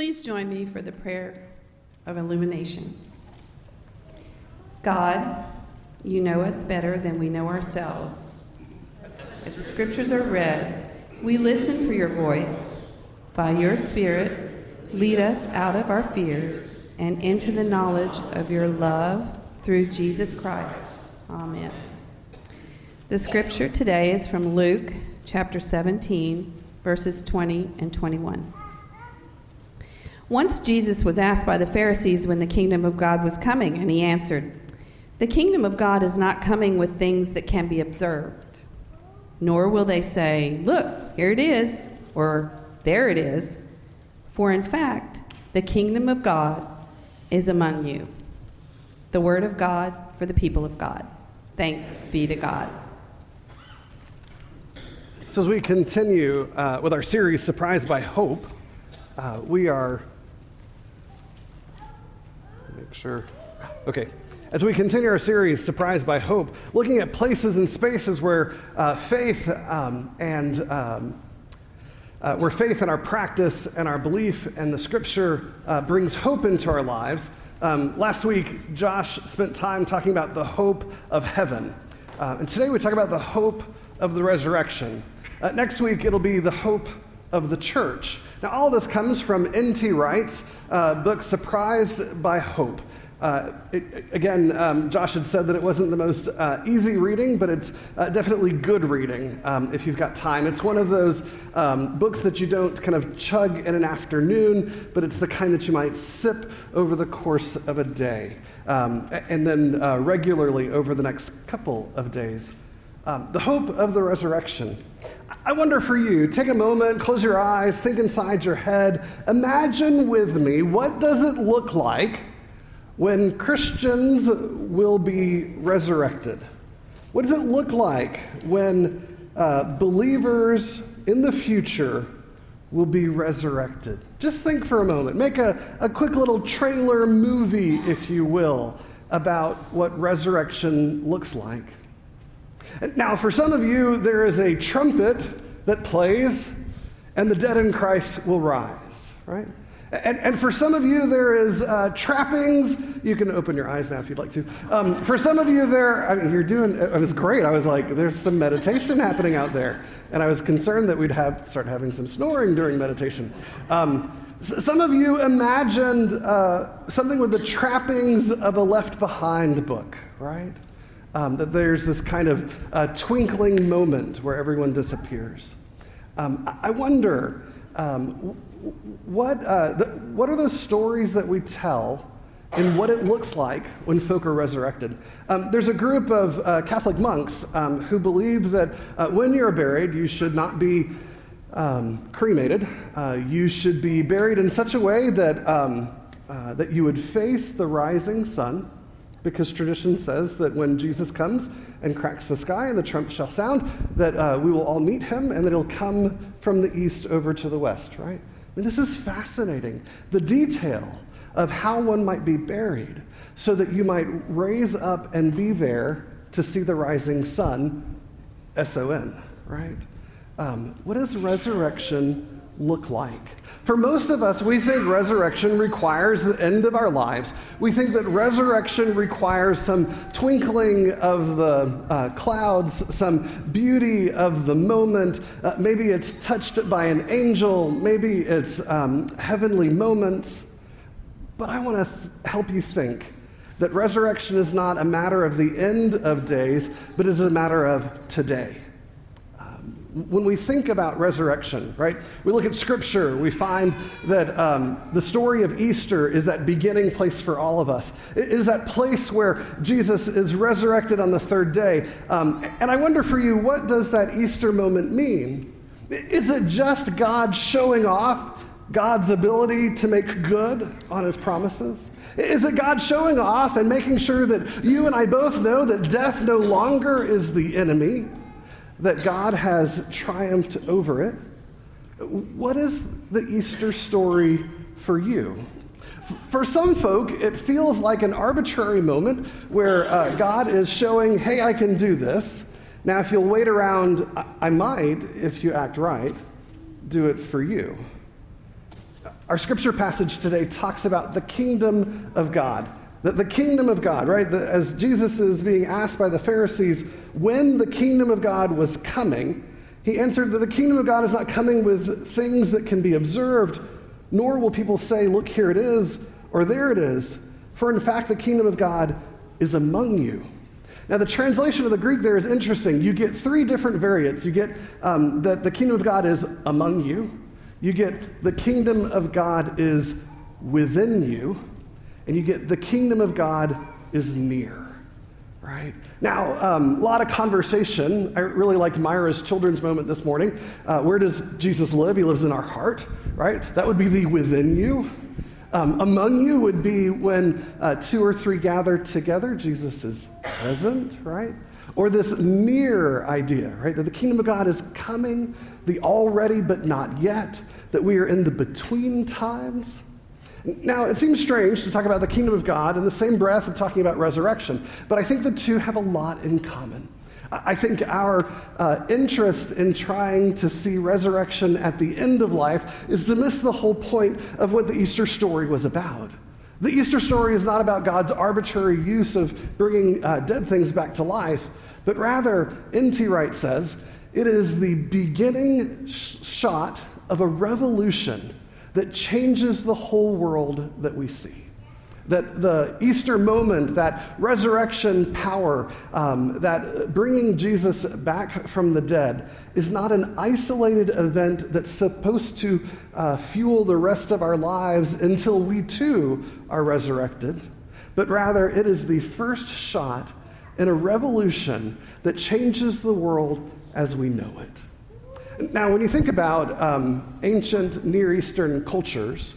Please join me for the prayer of illumination. God, you know us better than we know ourselves. As the scriptures are read, we listen for your voice. By your Spirit, lead us out of our fears and into the knowledge of your love through Jesus Christ. Amen. The scripture today is from Luke chapter 17, verses 20 and 21. Once Jesus was asked by the Pharisees when the kingdom of God was coming, and he answered, The kingdom of God is not coming with things that can be observed, nor will they say, Look, here it is, or there it is. For in fact, the kingdom of God is among you. The word of God for the people of God. Thanks be to God. So, as we continue uh, with our series, Surprised by Hope, uh, we are. Make sure. Okay. As we continue our series, Surprised by Hope, looking at places and spaces where uh, faith um, and um, uh, where faith and our practice and our belief and the scripture uh, brings hope into our lives. Um, last week, Josh spent time talking about the hope of heaven. Uh, and today we talk about the hope of the resurrection. Uh, next week, it'll be the hope of the church. Now, all this comes from N.T. Wright's uh, book, Surprised by Hope. Uh, it, again, um, Josh had said that it wasn't the most uh, easy reading, but it's uh, definitely good reading um, if you've got time. It's one of those um, books that you don't kind of chug in an afternoon, but it's the kind that you might sip over the course of a day, um, and then uh, regularly over the next couple of days. Um, the hope of the resurrection. I wonder for you, take a moment, close your eyes, think inside your head. Imagine with me what does it look like when Christians will be resurrected? What does it look like when uh, believers in the future will be resurrected? Just think for a moment. Make a, a quick little trailer movie, if you will, about what resurrection looks like. Now, for some of you, there is a trumpet that plays, and the dead in Christ will rise, right? And, and for some of you, there is uh, trappings. You can open your eyes now if you'd like to. Um, for some of you, there, I mean, you're doing, it was great. I was like, there's some meditation happening out there. And I was concerned that we'd have, start having some snoring during meditation. Um, some of you imagined uh, something with the trappings of a Left Behind book, right? Um, that there's this kind of uh, twinkling moment where everyone disappears. Um, I wonder um, what, uh, the, what are those stories that we tell and what it looks like when folk are resurrected. Um, there's a group of uh, Catholic monks um, who believe that uh, when you're buried, you should not be um, cremated. Uh, you should be buried in such a way that, um, uh, that you would face the rising sun because tradition says that when Jesus comes and cracks the sky and the trump shall sound, that uh, we will all meet him and that he'll come from the east over to the west, right? I mean, this is fascinating. The detail of how one might be buried so that you might raise up and be there to see the rising sun, S O N, right? Um, what does resurrection look like? For most of us, we think resurrection requires the end of our lives. We think that resurrection requires some twinkling of the uh, clouds, some beauty of the moment. Uh, maybe it's touched by an angel, maybe it's um, heavenly moments. But I want to th- help you think that resurrection is not a matter of the end of days, but it is a matter of today when we think about resurrection, right, we look at Scripture, we find that um, the story of Easter is that beginning place for all of us. It is that place where Jesus is resurrected on the third day. Um, and I wonder for you, what does that Easter moment mean? Is it just God showing off God's ability to make good on his promises? Is it God showing off and making sure that you and I both know that death no longer is the enemy? That God has triumphed over it. What is the Easter story for you? For some folk, it feels like an arbitrary moment where uh, God is showing, hey, I can do this. Now, if you'll wait around, I might, if you act right, do it for you. Our scripture passage today talks about the kingdom of God. The, the kingdom of God, right? The, as Jesus is being asked by the Pharisees when the kingdom of God was coming, he answered that the kingdom of God is not coming with things that can be observed, nor will people say, Look, here it is, or there it is. For in fact, the kingdom of God is among you. Now, the translation of the Greek there is interesting. You get three different variants. You get um, that the kingdom of God is among you, you get the kingdom of God is within you, and you get the kingdom of God is near. Right? Now, um, a lot of conversation. I really liked Myra's children's moment this morning. Uh, where does Jesus live? He lives in our heart, right? That would be the within you. Um, among you would be when uh, two or three gather together, Jesus is present, right? Or this near idea, right? That the kingdom of God is coming, the already but not yet, that we are in the between times. Now, it seems strange to talk about the kingdom of God in the same breath of talking about resurrection, but I think the two have a lot in common. I think our uh, interest in trying to see resurrection at the end of life is to miss the whole point of what the Easter story was about. The Easter story is not about God's arbitrary use of bringing uh, dead things back to life, but rather, N.T. Wright says, it is the beginning sh- shot of a revolution that changes the whole world that we see. That the Easter moment, that resurrection power, um, that bringing Jesus back from the dead, is not an isolated event that's supposed to uh, fuel the rest of our lives until we too are resurrected, but rather it is the first shot in a revolution that changes the world as we know it. Now, when you think about um, ancient Near Eastern cultures,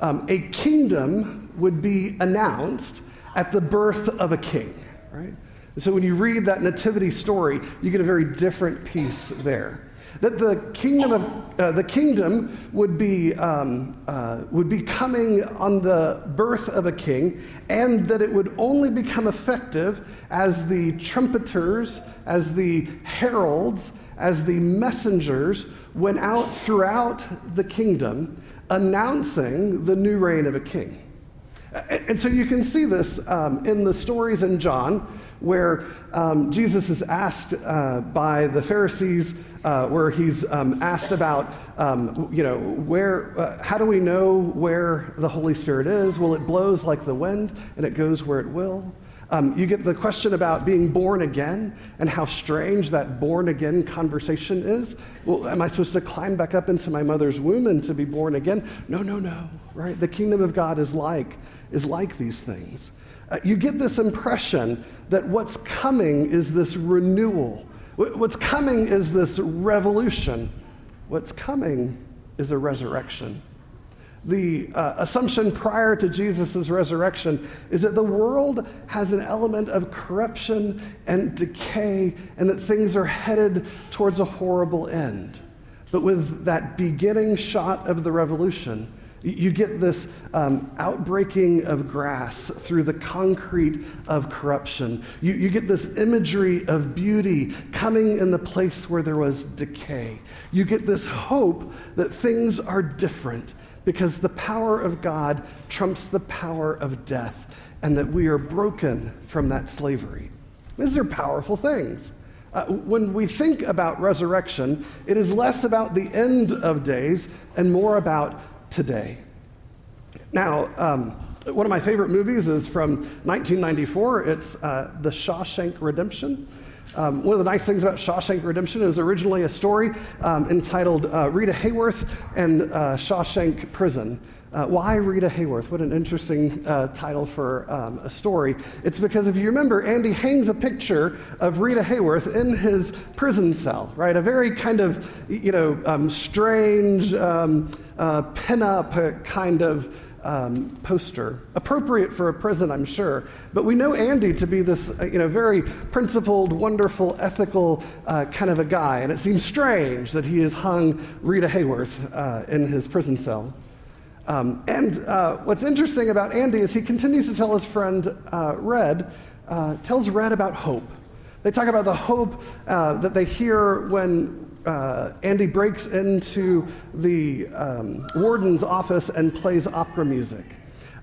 um, a kingdom would be announced at the birth of a king, right? So when you read that nativity story, you get a very different piece there. That the kingdom of uh, the kingdom would be um, uh, would be coming on the birth of a king, and that it would only become effective as the trumpeters, as the heralds, as the messengers went out throughout the kingdom announcing the new reign of a king. And so you can see this um, in the stories in John where um, Jesus is asked uh, by the Pharisees, uh, where he's um, asked about, um, you know, where, uh, how do we know where the Holy Spirit is? Well, it blows like the wind and it goes where it will. Um, you get the question about being born again and how strange that born again conversation is. Well, am I supposed to climb back up into my mother's womb and to be born again? No, no, no, right? The kingdom of God is like, is like these things. Uh, you get this impression that what's coming is this renewal. What's coming is this revolution. What's coming is a resurrection the uh, assumption prior to Jesus' resurrection is that the world has an element of corruption and decay and that things are headed towards a horrible end. But with that beginning shot of the revolution, you get this um, outbreaking of grass through the concrete of corruption. You, you get this imagery of beauty coming in the place where there was decay. You get this hope that things are different because the power of God trumps the power of death, and that we are broken from that slavery. These are powerful things. Uh, when we think about resurrection, it is less about the end of days and more about today. Now, um, one of my favorite movies is from 1994. It's uh, The Shawshank Redemption. Um, one of the nice things about Shawshank Redemption, is originally a story um, entitled uh, Rita Hayworth and uh, Shawshank Prison. Uh, why Rita Hayworth? What an interesting uh, title for um, a story. It's because if you remember, Andy hangs a picture of Rita Hayworth in his prison cell, right? A very kind of, you know, um, strange, um, uh, pin-up kind of um, poster, appropriate for a prison, I'm sure. But we know Andy to be this, uh, you know, very principled, wonderful, ethical uh, kind of a guy, and it seems strange that he has hung Rita Hayworth uh, in his prison cell. Um, and uh, what's interesting about Andy is he continues to tell his friend uh, Red, uh, tells Red about hope. They talk about the hope that they hear when uh, Andy breaks into the um, warden's office and plays opera music.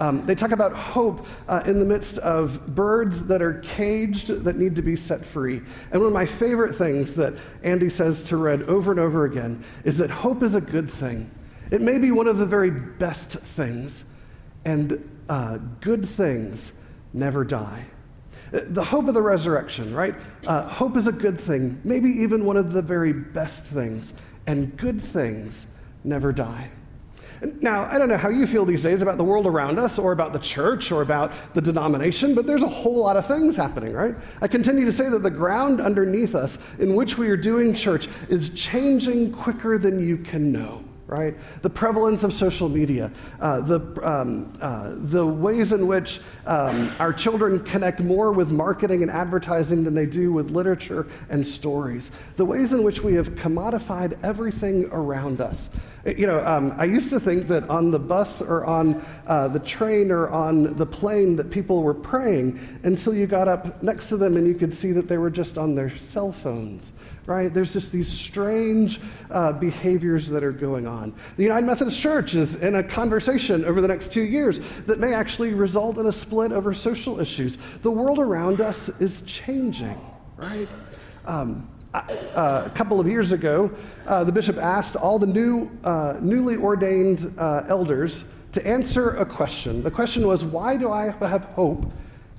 Um, they talk about hope uh, in the midst of birds that are caged that need to be set free. And one of my favorite things that Andy says to Red over and over again is that hope is a good thing. It may be one of the very best things, and uh, good things never die. The hope of the resurrection, right? Uh, hope is a good thing, maybe even one of the very best things, and good things never die. Now, I don't know how you feel these days about the world around us or about the church or about the denomination, but there's a whole lot of things happening, right? I continue to say that the ground underneath us in which we are doing church is changing quicker than you can know right? The prevalence of social media, uh, the, um, uh, the ways in which um, our children connect more with marketing and advertising than they do with literature and stories, the ways in which we have commodified everything around us. You know, um, I used to think that on the bus or on uh, the train or on the plane that people were praying until you got up next to them and you could see that they were just on their cell phones right? There's just these strange uh, behaviors that are going on. The United Methodist Church is in a conversation over the next two years that may actually result in a split over social issues. The world around us is changing, right? Um, uh, a couple of years ago, uh, the bishop asked all the new, uh, newly ordained uh, elders to answer a question. The question was, Why do I have hope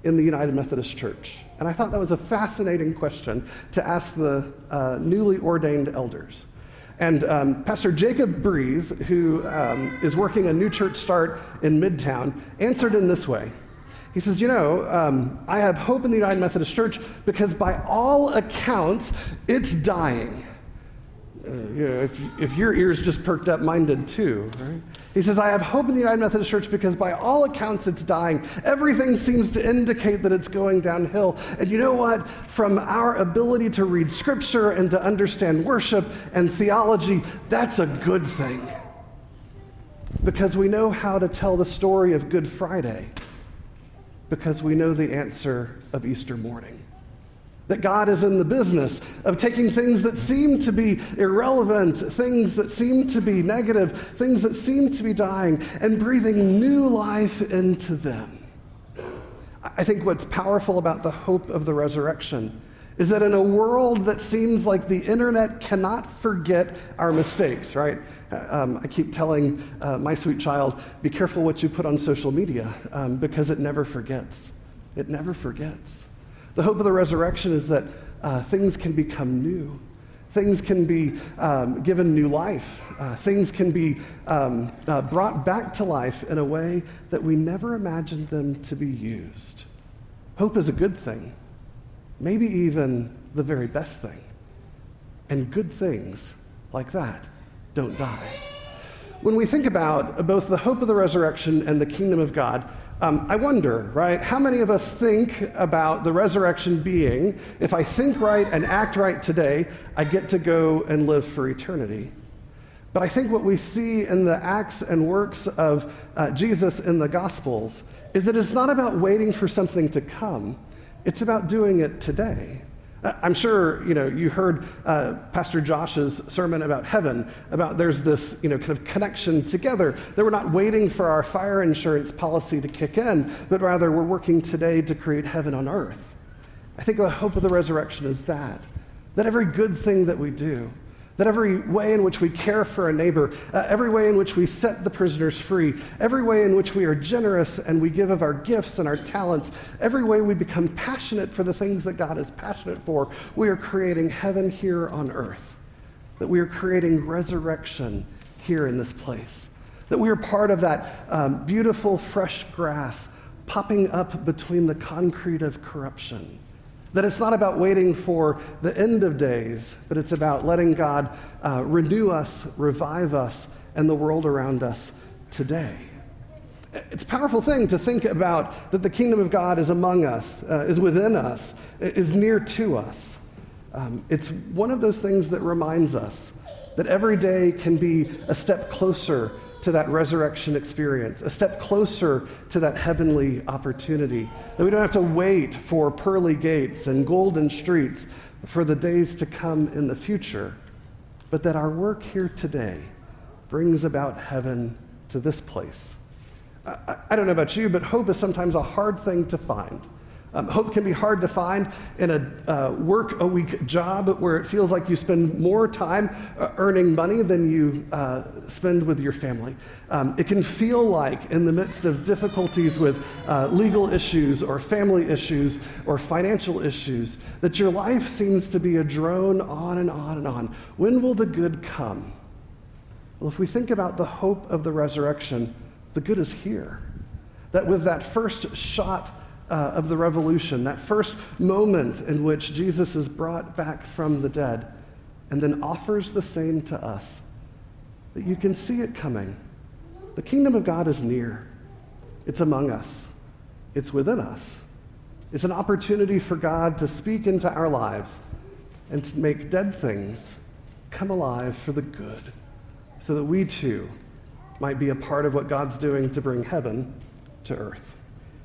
in the United Methodist Church? And I thought that was a fascinating question to ask the uh, newly ordained elders. And um, Pastor Jacob Breeze, who um, is working a new church start in Midtown, answered in this way. He says, You know, um, I have hope in the United Methodist Church because by all accounts, it's dying. Uh, you know, if, if your ears just perked up, mine did too, right? He says, I have hope in the United Methodist Church because by all accounts it's dying. Everything seems to indicate that it's going downhill. And you know what? From our ability to read scripture and to understand worship and theology, that's a good thing. Because we know how to tell the story of Good Friday. Because we know the answer of Easter morning. That God is in the business of taking things that seem to be irrelevant, things that seem to be negative, things that seem to be dying, and breathing new life into them. I think what's powerful about the hope of the resurrection is that in a world that seems like the internet cannot forget our mistakes, right? Um, I keep telling uh, my sweet child, be careful what you put on social media um, because it never forgets. It never forgets. The hope of the resurrection is that uh, things can become new. Things can be um, given new life. Uh, things can be um, uh, brought back to life in a way that we never imagined them to be used. Hope is a good thing, maybe even the very best thing. And good things like that don't die. When we think about both the hope of the resurrection and the kingdom of God, um, I wonder, right, how many of us think about the resurrection being, if I think right and act right today, I get to go and live for eternity? But I think what we see in the acts and works of uh, Jesus in the Gospels is that it's not about waiting for something to come, it's about doing it today. I'm sure you know you heard uh, Pastor Josh's sermon about heaven, about there's this you know kind of connection together. That we're not waiting for our fire insurance policy to kick in, but rather we're working today to create heaven on earth. I think the hope of the resurrection is that that every good thing that we do, that every way in which we care for a neighbor, uh, every way in which we set the prisoners free, every way in which we are generous and we give of our gifts and our talents, every way we become passionate for the things that God is passionate for, we are creating heaven here on earth. That we are creating resurrection here in this place. That we are part of that um, beautiful, fresh grass popping up between the concrete of corruption that it's not about waiting for the end of days, but it's about letting God uh, renew us, revive us, and the world around us today. It's a powerful thing to think about that the kingdom of God is among us, uh, is within us, is near to us. Um, it's one of those things that reminds us that every day can be a step closer to that resurrection experience, a step closer to that heavenly opportunity. That we don't have to wait for pearly gates and golden streets for the days to come in the future, but that our work here today brings about heaven to this place. I, I don't know about you, but hope is sometimes a hard thing to find. Um, hope can be hard to find in a uh, work a week job where it feels like you spend more time uh, earning money than you uh, spend with your family. Um, it can feel like, in the midst of difficulties with uh, legal issues or family issues or financial issues, that your life seems to be a drone on and on and on. When will the good come? Well, if we think about the hope of the resurrection, the good is here. That with that first shot, uh, of the revolution, that first moment in which Jesus is brought back from the dead and then offers the same to us, that you can see it coming. The kingdom of God is near, it's among us, it's within us. It's an opportunity for God to speak into our lives and to make dead things come alive for the good, so that we too might be a part of what God's doing to bring heaven to earth.